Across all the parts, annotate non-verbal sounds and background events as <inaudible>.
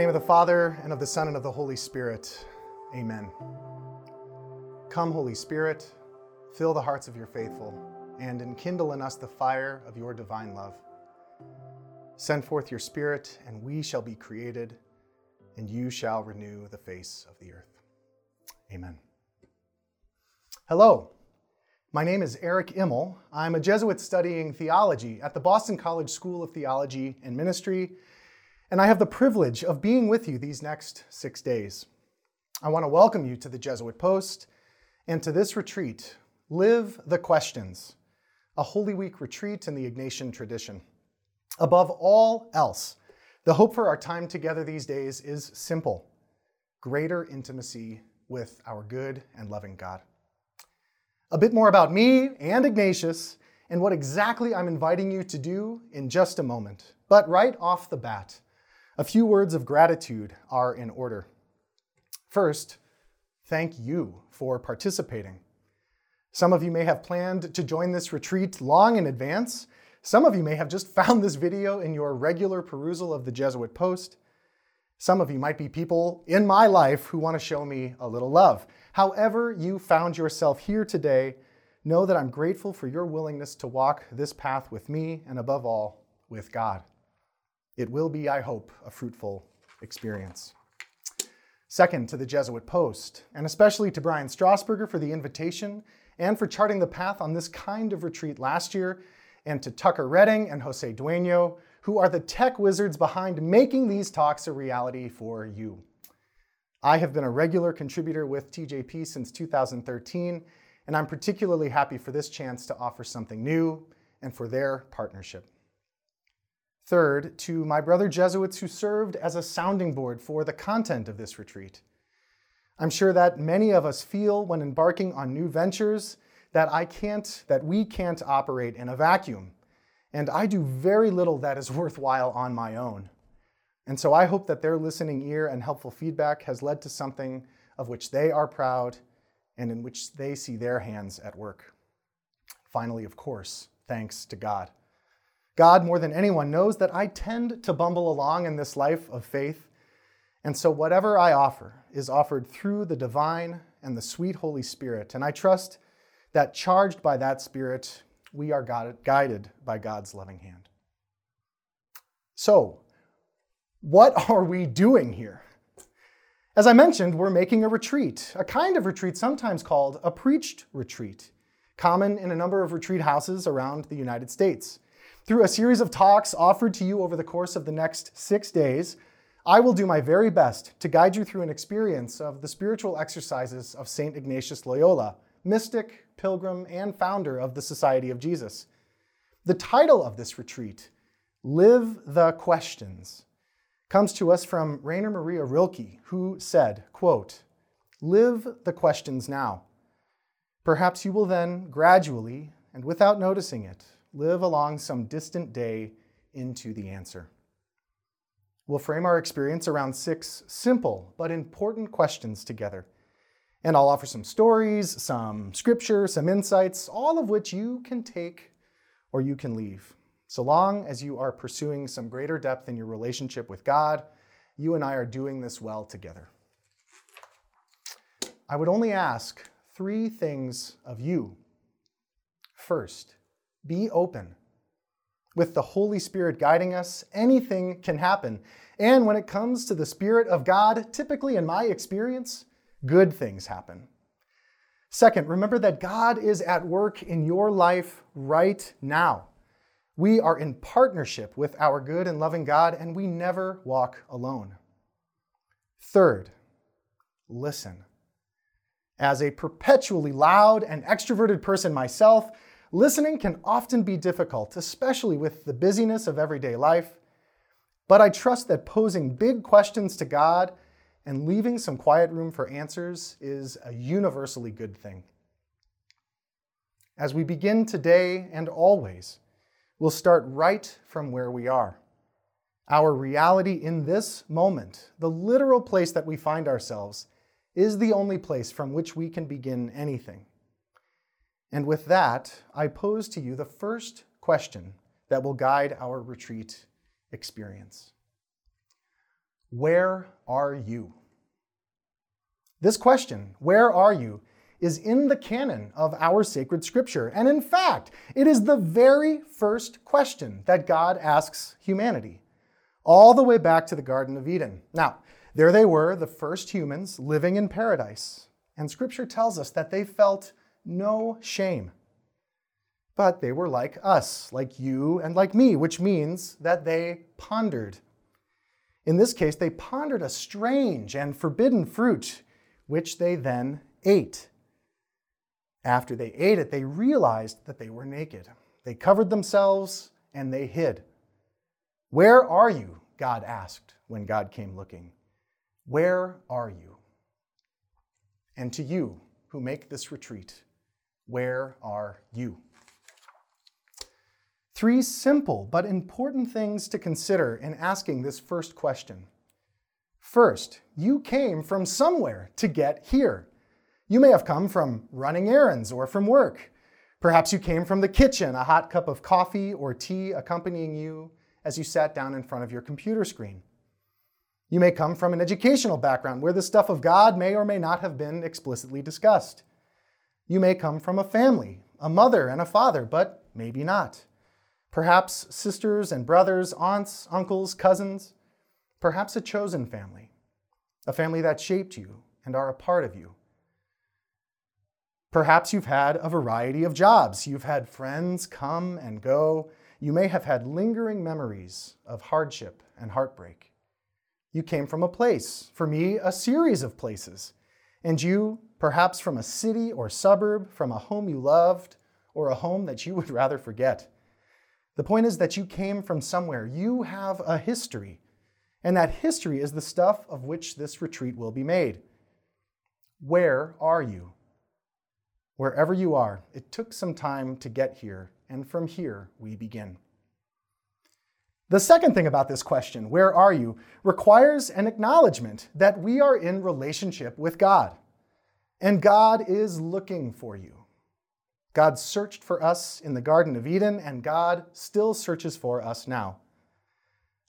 name of the Father, and of the Son, and of the Holy Spirit. Amen. Come, Holy Spirit, fill the hearts of your faithful, and enkindle in us the fire of your divine love. Send forth your Spirit, and we shall be created, and you shall renew the face of the earth. Amen. Hello, my name is Eric Immel. I'm a Jesuit studying theology at the Boston College School of Theology and Ministry and I have the privilege of being with you these next six days. I want to welcome you to the Jesuit Post and to this retreat, Live the Questions, a Holy Week retreat in the Ignatian tradition. Above all else, the hope for our time together these days is simple greater intimacy with our good and loving God. A bit more about me and Ignatius and what exactly I'm inviting you to do in just a moment. But right off the bat, a few words of gratitude are in order. First, thank you for participating. Some of you may have planned to join this retreat long in advance. Some of you may have just found this video in your regular perusal of the Jesuit Post. Some of you might be people in my life who want to show me a little love. However, you found yourself here today, know that I'm grateful for your willingness to walk this path with me and, above all, with God. It will be, I hope, a fruitful experience. Second, to the Jesuit Post, and especially to Brian Strassburger for the invitation and for charting the path on this kind of retreat last year, and to Tucker Redding and Jose Dueño, who are the tech wizards behind making these talks a reality for you. I have been a regular contributor with TJP since 2013, and I'm particularly happy for this chance to offer something new and for their partnership. Third, to my brother Jesuits who served as a sounding board for the content of this retreat. I'm sure that many of us feel when embarking on new ventures that I can't, that we can't operate in a vacuum. And I do very little that is <laughs> worthwhile on my own. And so I hope that their listening ear and helpful feedback has led to something of which they are proud and in which they see their hands at work. Finally, of course, thanks to God. God, more than anyone, knows that I tend to bumble along in this life of faith. And so, whatever I offer is offered through the divine and the sweet Holy Spirit. And I trust that, charged by that Spirit, we are guided by God's loving hand. So, what <laughs> are we doing here? As I mentioned, we're making a retreat, a kind of retreat sometimes called a preached retreat, common in a number of retreat houses around the United States. Through a series of talks offered to you over the course of the next six days, I will do my very best to guide you through an experience of the spiritual exercises of St. Ignatius Loyola, mystic, pilgrim, and founder of the Society of Jesus. The title of this retreat, Live the Questions, comes to us from Rainer Maria Rilke, who said, quote, Live the questions now. Perhaps you will then gradually, and without noticing it, live along some distant day into the answer. We'll frame our experience around six simple but important questions together. And I'll offer some stories, some scripture, some insights, all of which you can take or you can leave. So long as you are pursuing some greater depth in your relationship with God, you and I are doing this well together. I would only ask three things of you. First, be open. With the Holy Spirit guiding us, anything can happen. And when it comes to the Spirit of God, typically in my experience, good things happen. Second, remember that God is at work in your life right now. We are in partnership with our good and loving God, and we never walk alone. Third, listen. As a perpetually loud and extroverted person myself, Listening can often be difficult, especially with the busyness of everyday life, but I trust that posing big questions to God and leaving some quiet room for answers is a universally good thing. As we begin today and always, we'll start right from where we are. Our reality in this moment, the literal place that we find ourselves, is the only place from which we can begin anything. And with that, I pose to you the first question that will guide our retreat experience Where are you? This question, where are you, is in the canon of our sacred scripture. And in fact, it is the very first question that God asks humanity, all the way back to the Garden of Eden. Now, there they were, the first humans living in paradise. And scripture tells us that they felt no shame. But they were like us, like you and like me, which means that they pondered. In this case, they pondered a strange and forbidden fruit, which they then ate. After they ate it, they realized that they were naked. They covered themselves and they hid. Where are you? God asked when God came looking. Where are you? And to you who make this retreat, where are you? Three simple but important things to consider in asking this first question. First, you came from somewhere to get here. You may have come from running errands or from work. Perhaps you came from the kitchen, a hot cup of coffee or tea accompanying you as you sat down in front of your computer screen. You may come from an educational background where the stuff of God may or may not have been explicitly discussed. You may come from a family, a mother and a father, but maybe not. Perhaps sisters and brothers, aunts, uncles, cousins. Perhaps a chosen family, a family that shaped you and are a part of you. Perhaps you've had a variety of jobs. You've had friends come and go. You may have had lingering memories of hardship and heartbreak. You came from a place, for me, a series of places. And you, perhaps from a city or suburb, from a home you loved, or a home that you <laughs> would rather forget. The point is that you came from somewhere. You have a history. And that history is the stuff of which this retreat will be made. Where are you? Wherever you are, it took some time to get here, and from here we begin. The second thing about this question, where are you, requires an acknowledgement that we are in relationship with God. And God is looking for you. God searched for us in the Garden of Eden, and God still searches for us now.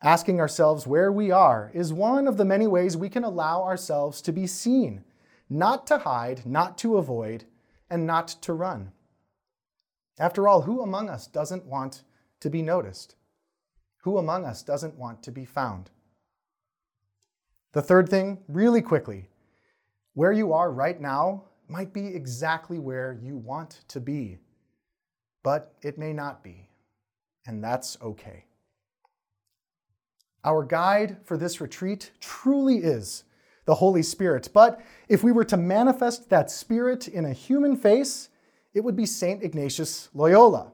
Asking ourselves where we are is one of the many ways we can allow ourselves to be seen, not to hide, not to avoid, and not to run. After all, who among us doesn't want to be noticed? Who among us doesn't want to be found? The third thing, really quickly, where you are right now might be exactly where you want to be, but it may not be, and that's okay. Our guide for this retreat truly is the Holy Spirit. But if we were to manifest that Spirit in a human face, it would be St. Ignatius Loyola.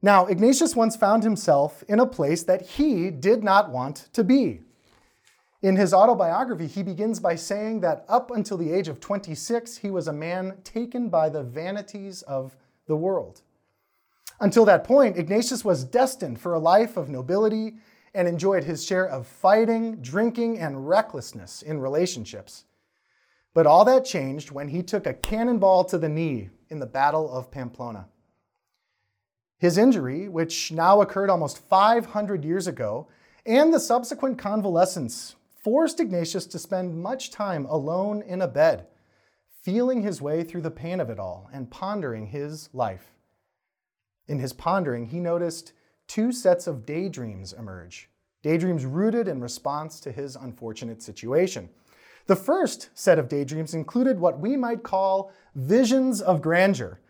Now, Ignatius once found himself in a place that he did not want to be. In his autobiography, he begins by saying that up until the age of 26, he was a man taken by the vanities of the world. Until that point, Ignatius was destined for a life of nobility and enjoyed his share of fighting, drinking, and recklessness in relationships. But all that changed when he took a cannonball to the knee in the Battle of Pamplona. His injury, which now occurred almost 500 years ago, and the subsequent convalescence forced Ignatius to spend much time alone in a bed, feeling his way through the pain of it all and pondering his life. In his pondering, he noticed two sets of daydreams emerge, daydreams rooted in response to his unfortunate situation. The first set of daydreams included what we might call visions of grandeur,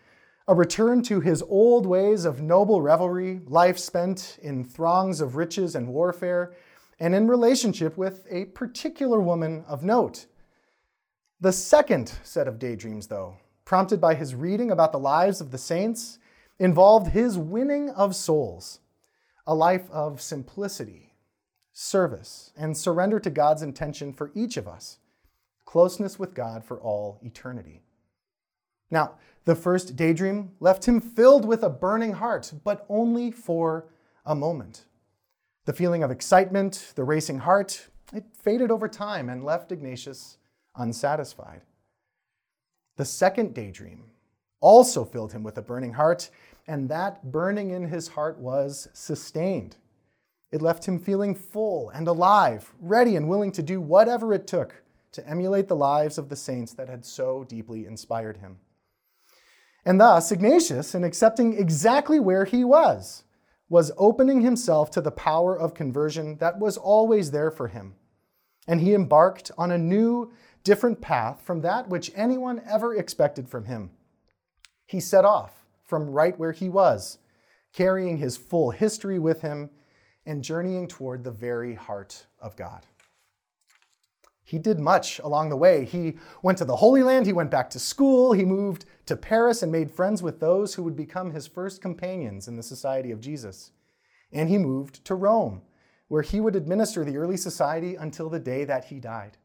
a return to his old ways of noble revelry, life spent in throngs of riches and warfare, and in relationship with a particular woman of note. The second set of daydreams, though, prompted by his reading about the lives of the saints, involved his winning of souls a life of simplicity, service, and surrender to God's intention for each of us, closeness with God for all eternity. Now, the first daydream left him filled with a burning heart, but only for a moment. The feeling of excitement, the racing heart, it faded over time and left Ignatius unsatisfied. The second daydream also filled him with a burning heart and that burning in his heart was sustained. It left him feeling full and alive, ready and willing to do whatever it took to emulate the lives of the saints that had so deeply inspired him. And thus, Ignatius, in accepting exactly where he was, was opening himself to the power of conversion that was always there for him. And he embarked on a new, different path from that which anyone ever expected from him. He set off from right where he was, carrying his full history with him and journeying toward the very heart of God. He did much along the way. He went to the Holy Land, he went back to school, he moved to Paris and made friends with those who would become his first companions in the Society of Jesus. And he moved to Rome, where he would administer the early society until the day that he died.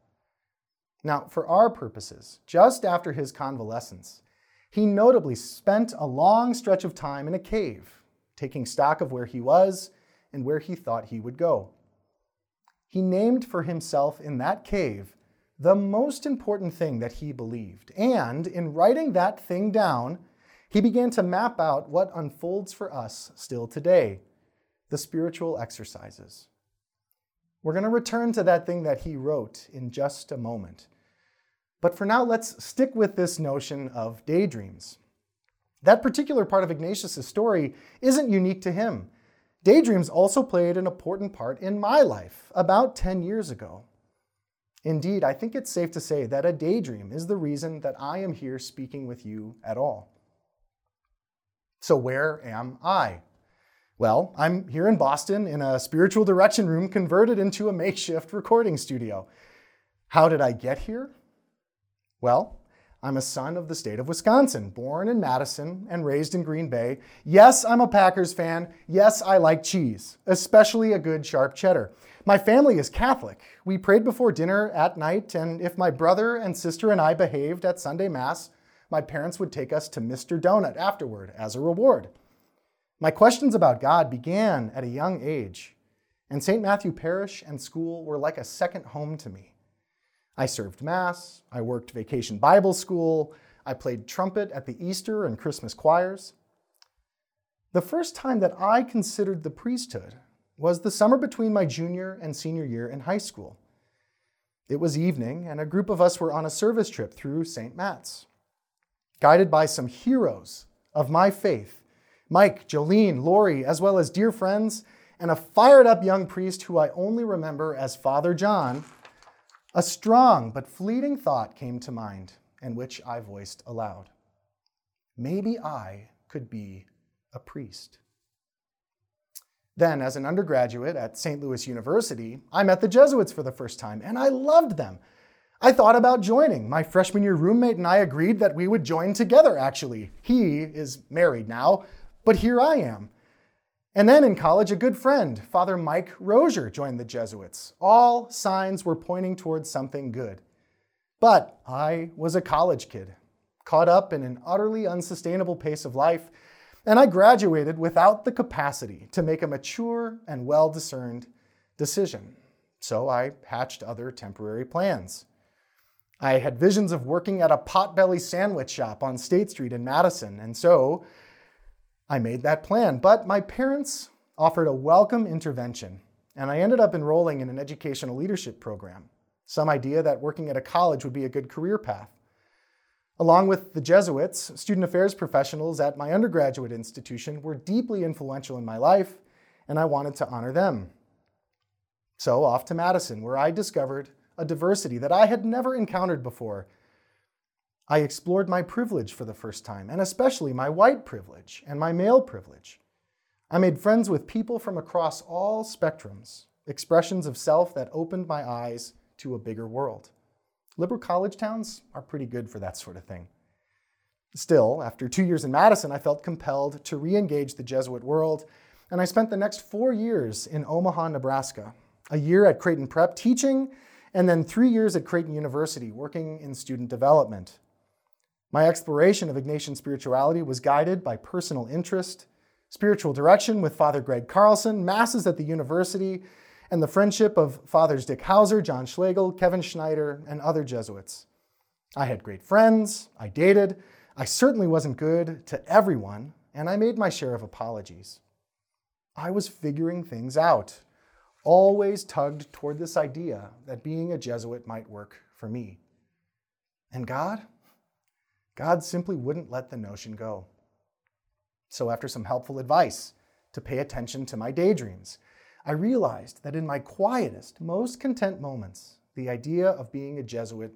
Now, for our purposes, just after his convalescence, he notably spent a long stretch of time in a cave, taking stock of where he was and where he thought he would go he named for himself in that cave the most important thing that he believed. And in writing that thing down, he began to map out what unfolds for us still today the spiritual exercises. We're going to return to that thing that he wrote in just a moment. But for now, let's stick with this notion of daydreams. That particular part of Ignatius' story isn't unique to him. Daydreams also played an important part in my life about 10 years ago. Indeed, I think it's safe to say that a daydream is the reason that I am here speaking with you at all. So, where am I? Well, I'm here in Boston in a spiritual direction room converted into a makeshift recording studio. How did I get here? Well, I'm a son of the state of Wisconsin, born in Madison and raised in Green Bay. Yes, I'm a Packers fan. Yes, I like cheese, especially a good sharp cheddar. My family is Catholic. We prayed before dinner at night, and if my brother and sister and I behaved at Sunday Mass, my parents would take us to Mr. Donut afterward as a reward. My questions about God began at a young age, and St. Matthew Parish and school were like a second home to me. I served Mass, I worked vacation Bible school, I played trumpet at the Easter and Christmas choirs. The first time that I considered the priesthood was the summer between my junior and senior year in high school. It was evening, and a group of us were on a service trip through St. Matt's. Guided by some heroes of my faith Mike, Jolene, Lori, as well as dear friends, and a fired up young priest who I only remember as Father John a strong but fleeting thought came to mind, and which I voiced aloud. Maybe I could be a priest. Then, as an undergraduate at St. Louis University, I met the Jesuits for the first time, and I loved them. I thought about joining. My freshman year roommate and I agreed that we would join together, actually. He is married now, but here I am. And then in college, a good friend, Father Mike Rozier, joined the Jesuits. All signs were pointing towards something good. But I was a college kid, caught up in an utterly unsustainable pace of life, and I graduated without the capacity to make a mature and well discerned decision. So I hatched other temporary plans. I had visions of working at a potbelly sandwich shop on State Street in Madison, and so I made that plan, but my parents offered a welcome intervention, and I ended up enrolling in an educational leadership program, some idea that working at a college would be a good career path. Along with the Jesuits, student affairs professionals at my undergraduate institution were deeply influential in my life, and I wanted to honor them. So, off to Madison, where I discovered a diversity that I had never encountered before I explored my privilege for the first time, and especially my white privilege and my male privilege. I made friends with people from across all spectrums, expressions of self that opened my eyes to a bigger world. Liberal college towns are pretty good for that sort of thing. Still, after two years in Madison, I felt compelled to re engage the Jesuit world, and I spent the next four years in Omaha, Nebraska, a year at Creighton Prep teaching, and then three years at Creighton University working in student development. My exploration of Ignatian spirituality was guided by personal interest, spiritual direction with Father Greg Carlson, masses at the university, and the friendship of Fathers Dick Hauser, John Schlegel, Kevin Schneider, and other Jesuits. I had great friends, I dated, I certainly wasn't good to everyone, and I made my share of apologies. I was figuring things out, always tugged toward this idea that being a Jesuit might work for me. And God? God simply wouldn't let the notion go. So, after some helpful advice to pay attention to my daydreams, I realized that in my quietest, most content moments, the idea of being a Jesuit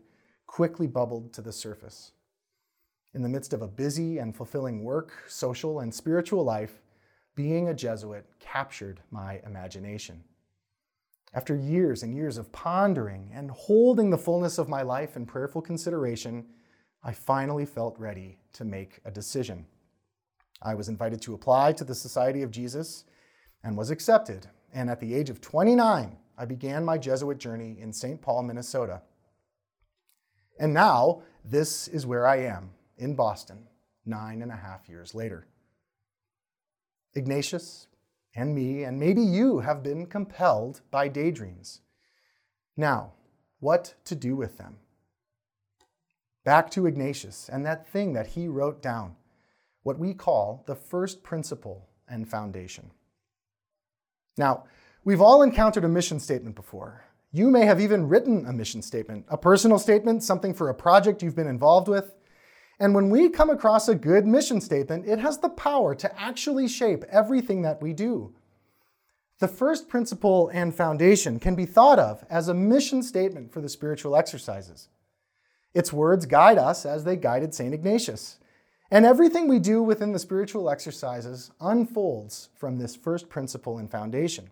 quickly bubbled to the surface. In the midst of a busy and fulfilling work, social, and spiritual life, being a Jesuit captured my imagination. After years and years of pondering and holding the fullness of my life in prayerful consideration, I finally felt ready to make a decision. I was invited to apply to the Society of Jesus and was accepted. And at the age of 29, I began my Jesuit journey in St. Paul, Minnesota. And now, this is where I am in Boston, nine and a half years later. Ignatius and me, and maybe you, have been compelled by daydreams. Now, what to do with them? Back to Ignatius and that thing that he wrote down, what we call the first principle and foundation. Now, we've all encountered a mission statement before. You may have even written a mission statement, a personal statement, something for a project you've been involved with. And when we come across a good mission statement, it has the power to actually shape everything that we do. The first principle and foundation can be thought of as a mission statement for the spiritual exercises. Its words guide us as they guided St. Ignatius. And everything we do within the spiritual exercises unfolds from this first principle and foundation.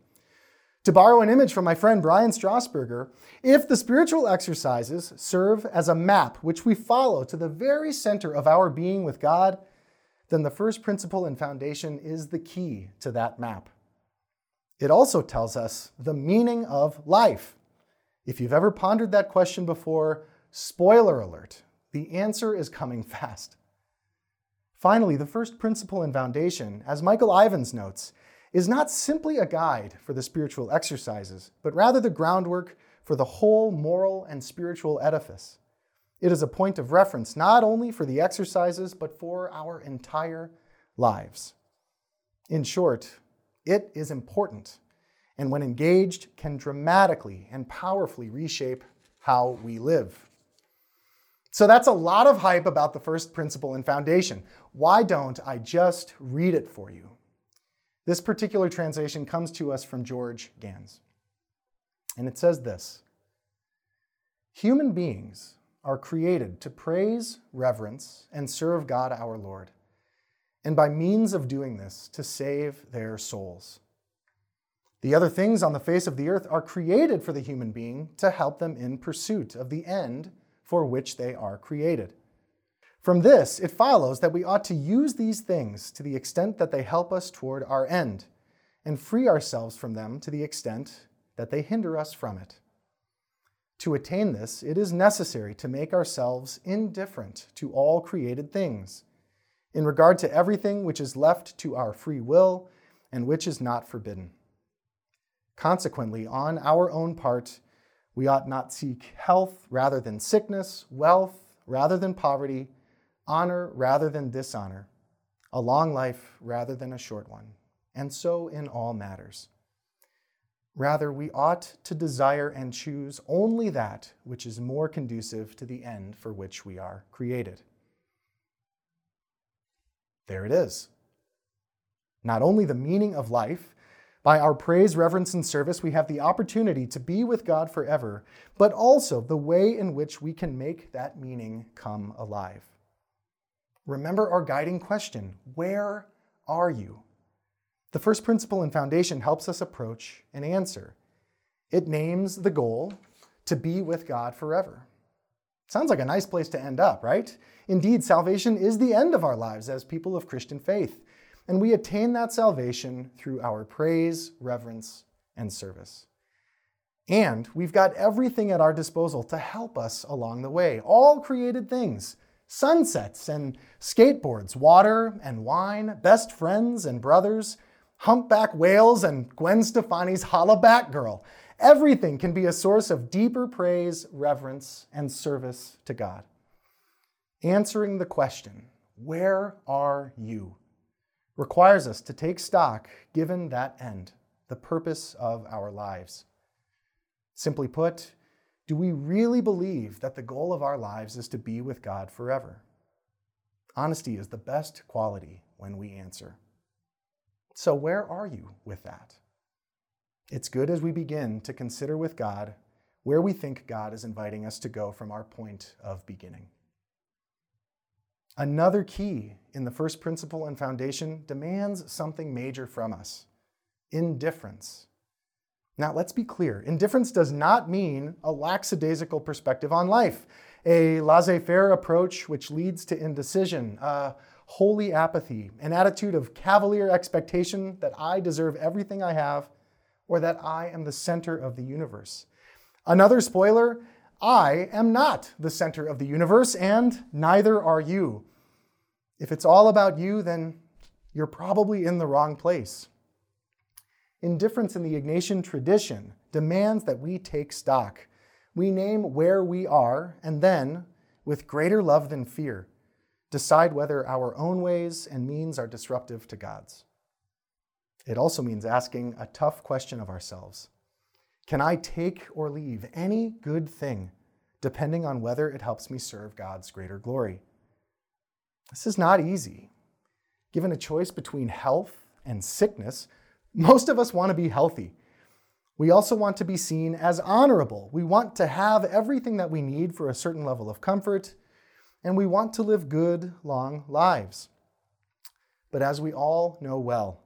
To borrow an image from my friend Brian Strassburger, if the spiritual exercises serve as a map which we follow to the very center of our being with God, then the first principle and foundation is the key to that map. It also tells us the meaning of life. If you've ever pondered that question before, spoiler alert, the answer is coming <laughs> fast. Finally, the first principle and foundation, as Michael Ivens notes, is not simply a guide for the spiritual exercises, but rather the groundwork for the whole moral and spiritual edifice. It is a point of reference not only for the exercises, but for our entire lives. In short, it is important, and when engaged, can dramatically and powerfully reshape how we live. So that's a lot of hype about the first principle and foundation. Why don't I just read it for you? This particular translation comes to us from George Ganss. And it says this Human beings are created to praise, reverence, and serve God our Lord, and by means of doing this, to save their souls. The other things on the face of the earth are created for the human being to help them in pursuit of the end for which they are created. From this, it follows that we ought to use these things to the extent that they help us toward our end, and free ourselves from them to the extent that they hinder us from it. To attain this, it is necessary to make ourselves indifferent to all created things, in regard to everything which is left to our free will and which is not forbidden. Consequently, on our own part, we ought not seek health rather than sickness, wealth rather than poverty honor rather than dishonor, a long life rather than a short one, and so in all matters. Rather, we ought to desire and choose only that which is more conducive to the end for which we are created. There it is. Not only the meaning of life, by our praise, reverence, and service, we have the opportunity to be with God forever, but also the way in which we can make that meaning come alive. Remember our guiding question Where are you? The first principle and foundation helps us approach an answer. It names the goal to be with God forever. Sounds like a nice place to end up, right? Indeed, salvation is the end of our lives as people of Christian faith, and we attain that salvation through our praise, reverence, and service. And we've got everything at our disposal to help us along the way, all created things sunsets and skateboards, water and wine, best friends and brothers, humpback whales and Gwen Stefani's hollaback girl. Everything can be a source of deeper praise, reverence, and service to God. Answering the question, where are you, requires us to take stock given that end, the purpose of our lives? Simply put, do we really believe that the goal of our lives is to be with God forever? Honesty is the best quality when we answer. So, where are you with that? It's good as we begin to consider with God where we think God is inviting us to go from our point of beginning. Another key in the first principle and foundation demands something major from us indifference. Now, let's be clear indifference does not mean a lackadaisical perspective on life, a laissez faire approach which leads to indecision, a holy apathy, an attitude of cavalier expectation that I deserve everything I have or that I am the center of the universe. Another spoiler I am not the center of the universe, and neither are you. If it's all about you, then you're probably in the wrong place. Indifference in the Ignatian tradition demands that we take stock. We name where we are, and then, with greater love than fear, decide whether our own ways and means are disruptive to God's. It also means asking a tough question of ourselves Can I take or leave any good thing depending on whether it helps me serve God's greater glory? This is not easy. Given a choice between health and sickness, most of us want to be healthy. We also want to be seen as honorable. We want to have everything that we need for a certain level of comfort, and we want to live good, long lives. But as we all know well,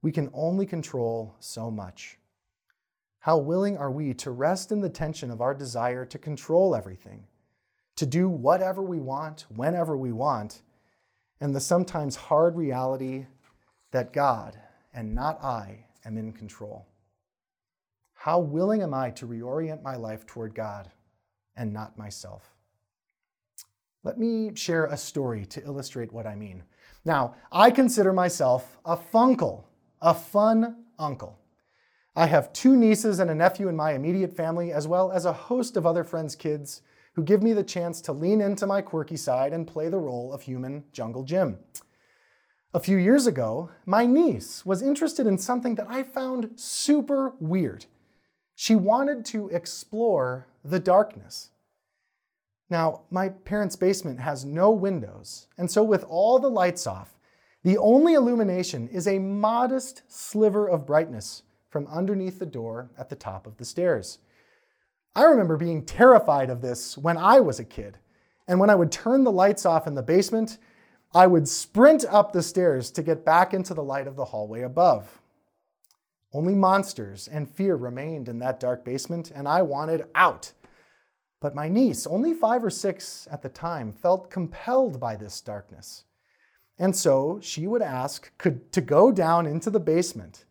we can only control so much. How willing are we to rest in the tension of our desire to control everything, to do whatever we want, whenever we want, and the sometimes hard reality that God and not I am in control? How willing am I to reorient my life toward God and not myself? Let me share a story to illustrate what I mean. Now, I consider myself a funkle a fun uncle. I have two nieces and a nephew in my immediate family, as well as a host of other friends' kids who give me the chance to lean into my quirky side and play the role of human Jungle Jim. A few years ago, my niece was interested in something that I found super weird. She wanted to explore the darkness. Now, my parents' basement has no windows, and so with all the lights off, the only illumination is a modest sliver of brightness from underneath the door at the top of the stairs. I remember being terrified of this when I was a kid. And when I would turn the lights off in the basement, I would sprint up the stairs to get back into the light of the hallway above. Only monsters and fear remained in that dark basement, and I wanted out. But my niece, only five or six at the time, felt compelled by this darkness. And so she would ask could, to go down into the basement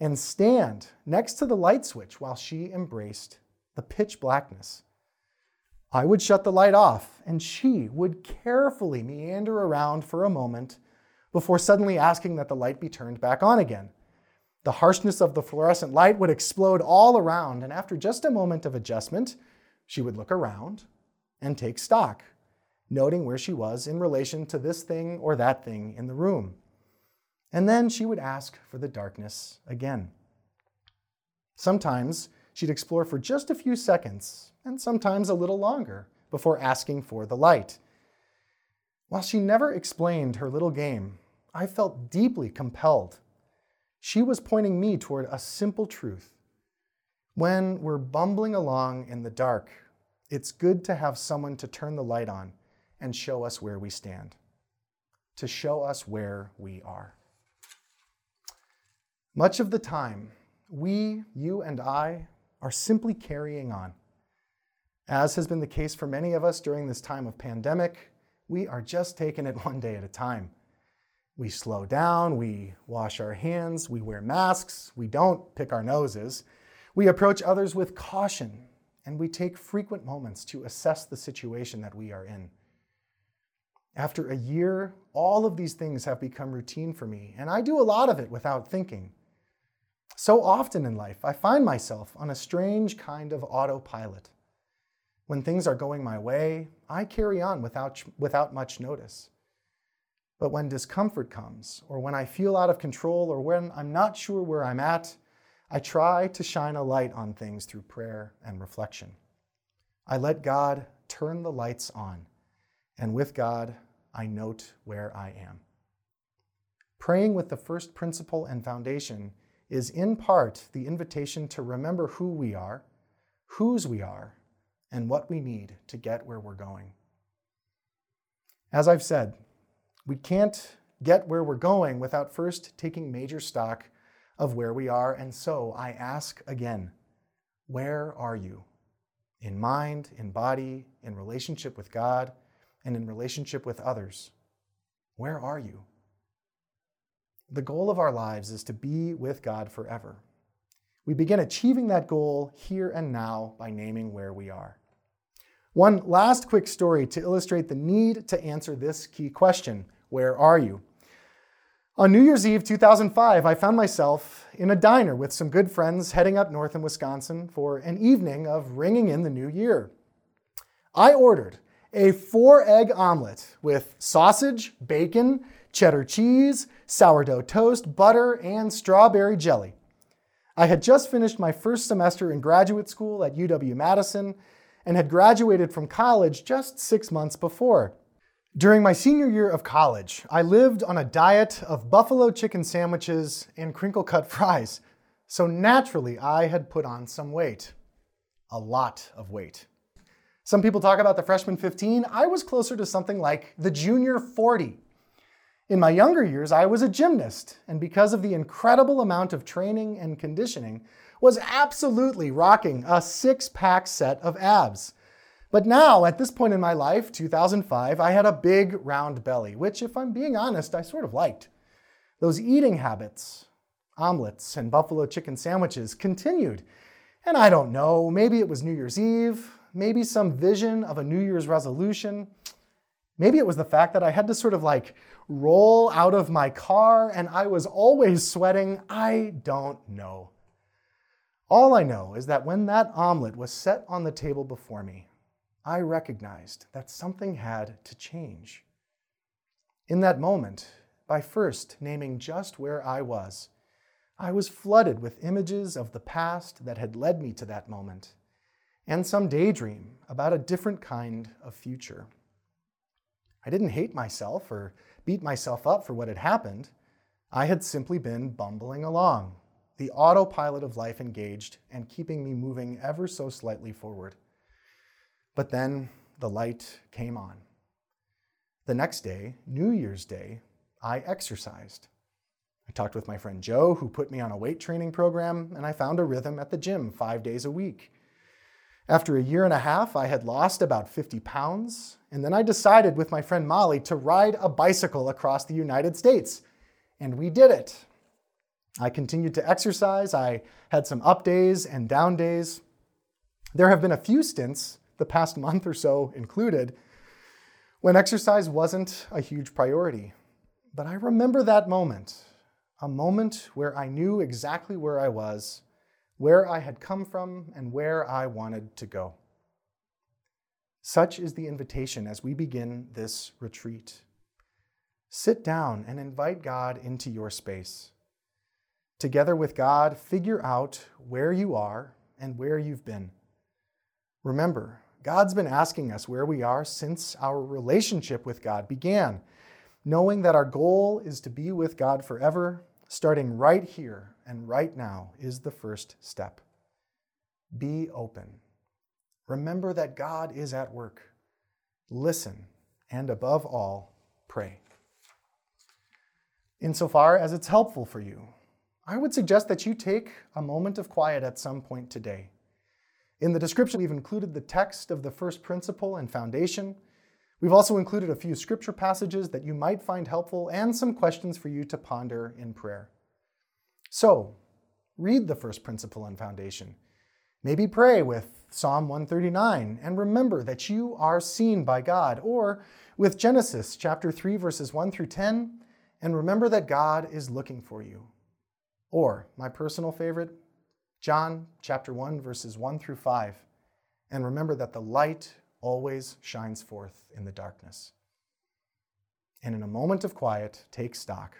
and stand next to the light switch while she embraced the pitch blackness. I would shut the light off, and she would carefully meander around for a moment before suddenly asking that the light be turned back on again. The harshness of the fluorescent light would explode all around, and after just a moment of adjustment, she would look around and take stock noting where she was in relation to this thing or that thing in the room. And then she would ask for the darkness again. Sometimes she'd explore for just a few seconds, and sometimes a little longer, before asking for the light. While she never explained her little game, I felt deeply compelled. She was pointing me toward a simple truth. When we're bumbling along in the dark, it's good to have someone to turn the light on and show us where we stand, to show us where we are. Much of the time, we, you and I, are simply carrying on. As has been the case for many of us during this time of pandemic, we are just taking it <laughs> one day at a time. We slow down, we wash our hands, we wear masks, we don't pick our noses, we approach others with caution, and we take frequent moments to assess the situation that we are in. After a year, all of these things have become routine for me, and I do a lot of it without thinking. So often in life, I find myself on a strange kind of autopilot. When things are going my way, I carry on without, without much notice. But when discomfort comes, or when I feel out of control, or when I'm not sure where I'm at, I try to shine a light on things through prayer and reflection. I let God turn the lights on, and with God, I note where I am. Praying with the first principle and foundation is in part the invitation to remember who we are, whose we are, and what we need to get where we're going. As I've said, we can't get where we're going without first taking major stock of where we are. And so I ask again where are you? In mind, in body, in relationship with God, and in relationship with others. Where are you? The goal of our lives is to be with God forever. We begin achieving that goal here and now by naming where we are. One last quick story to illustrate the need to answer this key question Where are you? On New Year's Eve 2005, I found myself in a diner with some good friends heading up north in Wisconsin for an evening of ringing in the new year. I ordered a four egg omelet with sausage, bacon, cheddar cheese, sourdough toast, butter, and strawberry jelly. I had just finished my first semester in graduate school at UW Madison and had graduated from college just six months before. During my senior year of college, I lived on a diet of buffalo chicken sandwiches and crinkle cut <laughs> fries, so naturally I had put on some weight. A lot of weight. Some people talk about the freshman 15. I was closer to something like the junior 40. In my younger years, I was a gymnast, and because of the incredible amount of training and conditioning, was absolutely rocking a six pack set of abs. But now, at this point in my life, 2005, I had a big round belly, which, if I'm being honest, I sort of liked. Those eating habits, omelets and buffalo chicken sandwiches, continued. And I don't know, maybe it was New Year's Eve, maybe some vision of a New Year's resolution. Maybe it was the fact that I had to sort of like roll out of my car and I was always sweating. I don't know. All I know is that when that omelet was set on the table before me, I recognized that something had to change. In that moment, by first naming just where I was, I was flooded with images of the past that had led me to that moment and some daydream about a different kind of future. I didn't hate myself or beat myself up for what had happened. I had simply been bumbling along, the autopilot of life engaged and keeping me moving ever so slightly forward. But then the light came on. The next day, New Year's Day, I exercised. I talked with my friend Joe, who put me on a weight training program, and I found a rhythm at the gym five days a week. After a year and a half, I had lost about 50 pounds, and then I decided with my friend Molly to ride a bicycle across the United States. And we did it. I continued to exercise. I had some up days and down days. There have been a few stints, the past month or so included, when exercise wasn't a huge priority. But I remember that moment, a moment where I knew exactly where I was where I had come from, and where I wanted to go. Such is the invitation as we begin this retreat. Sit down and invite God into your space. Together with God, figure out where you are and where you've been. Remember, God's been asking us where we are since our relationship with God began, knowing that our goal is to be with God forever starting right here and right now is the first step. Be open. Remember that God is at work. Listen, and above all, pray. Insofar as it's helpful for you, I would suggest that you take a moment of quiet at some point today. In the description, we've included the text of the first principle and foundation. We've also included a few scripture passages that you might find helpful and some questions for you to ponder in prayer. So, read the first principle and foundation. Maybe pray with Psalm 139 and remember that you are seen by God, or with Genesis chapter 3 verses 1 through 10 and remember that God is looking for you. Or, my personal favorite, John chapter 1 verses 1 through 5 and remember that the light always shines forth in the darkness. And in a moment of quiet, take stock.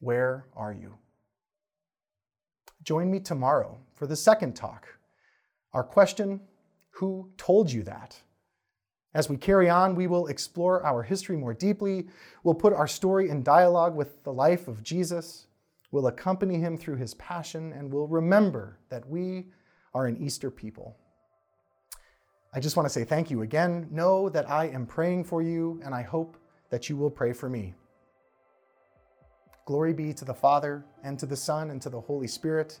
Where are you? join me tomorrow for the second talk. Our question Who told you that? As we carry on, we will explore our history more deeply. We'll put our story in dialogue with the life of Jesus. We'll accompany him through his passion, and we'll remember that we are an Easter people. I just want to say thank you again. Know that I am praying for you, and I hope that you will pray for me. Glory be to the Father, and to the Son, and to the Holy Spirit,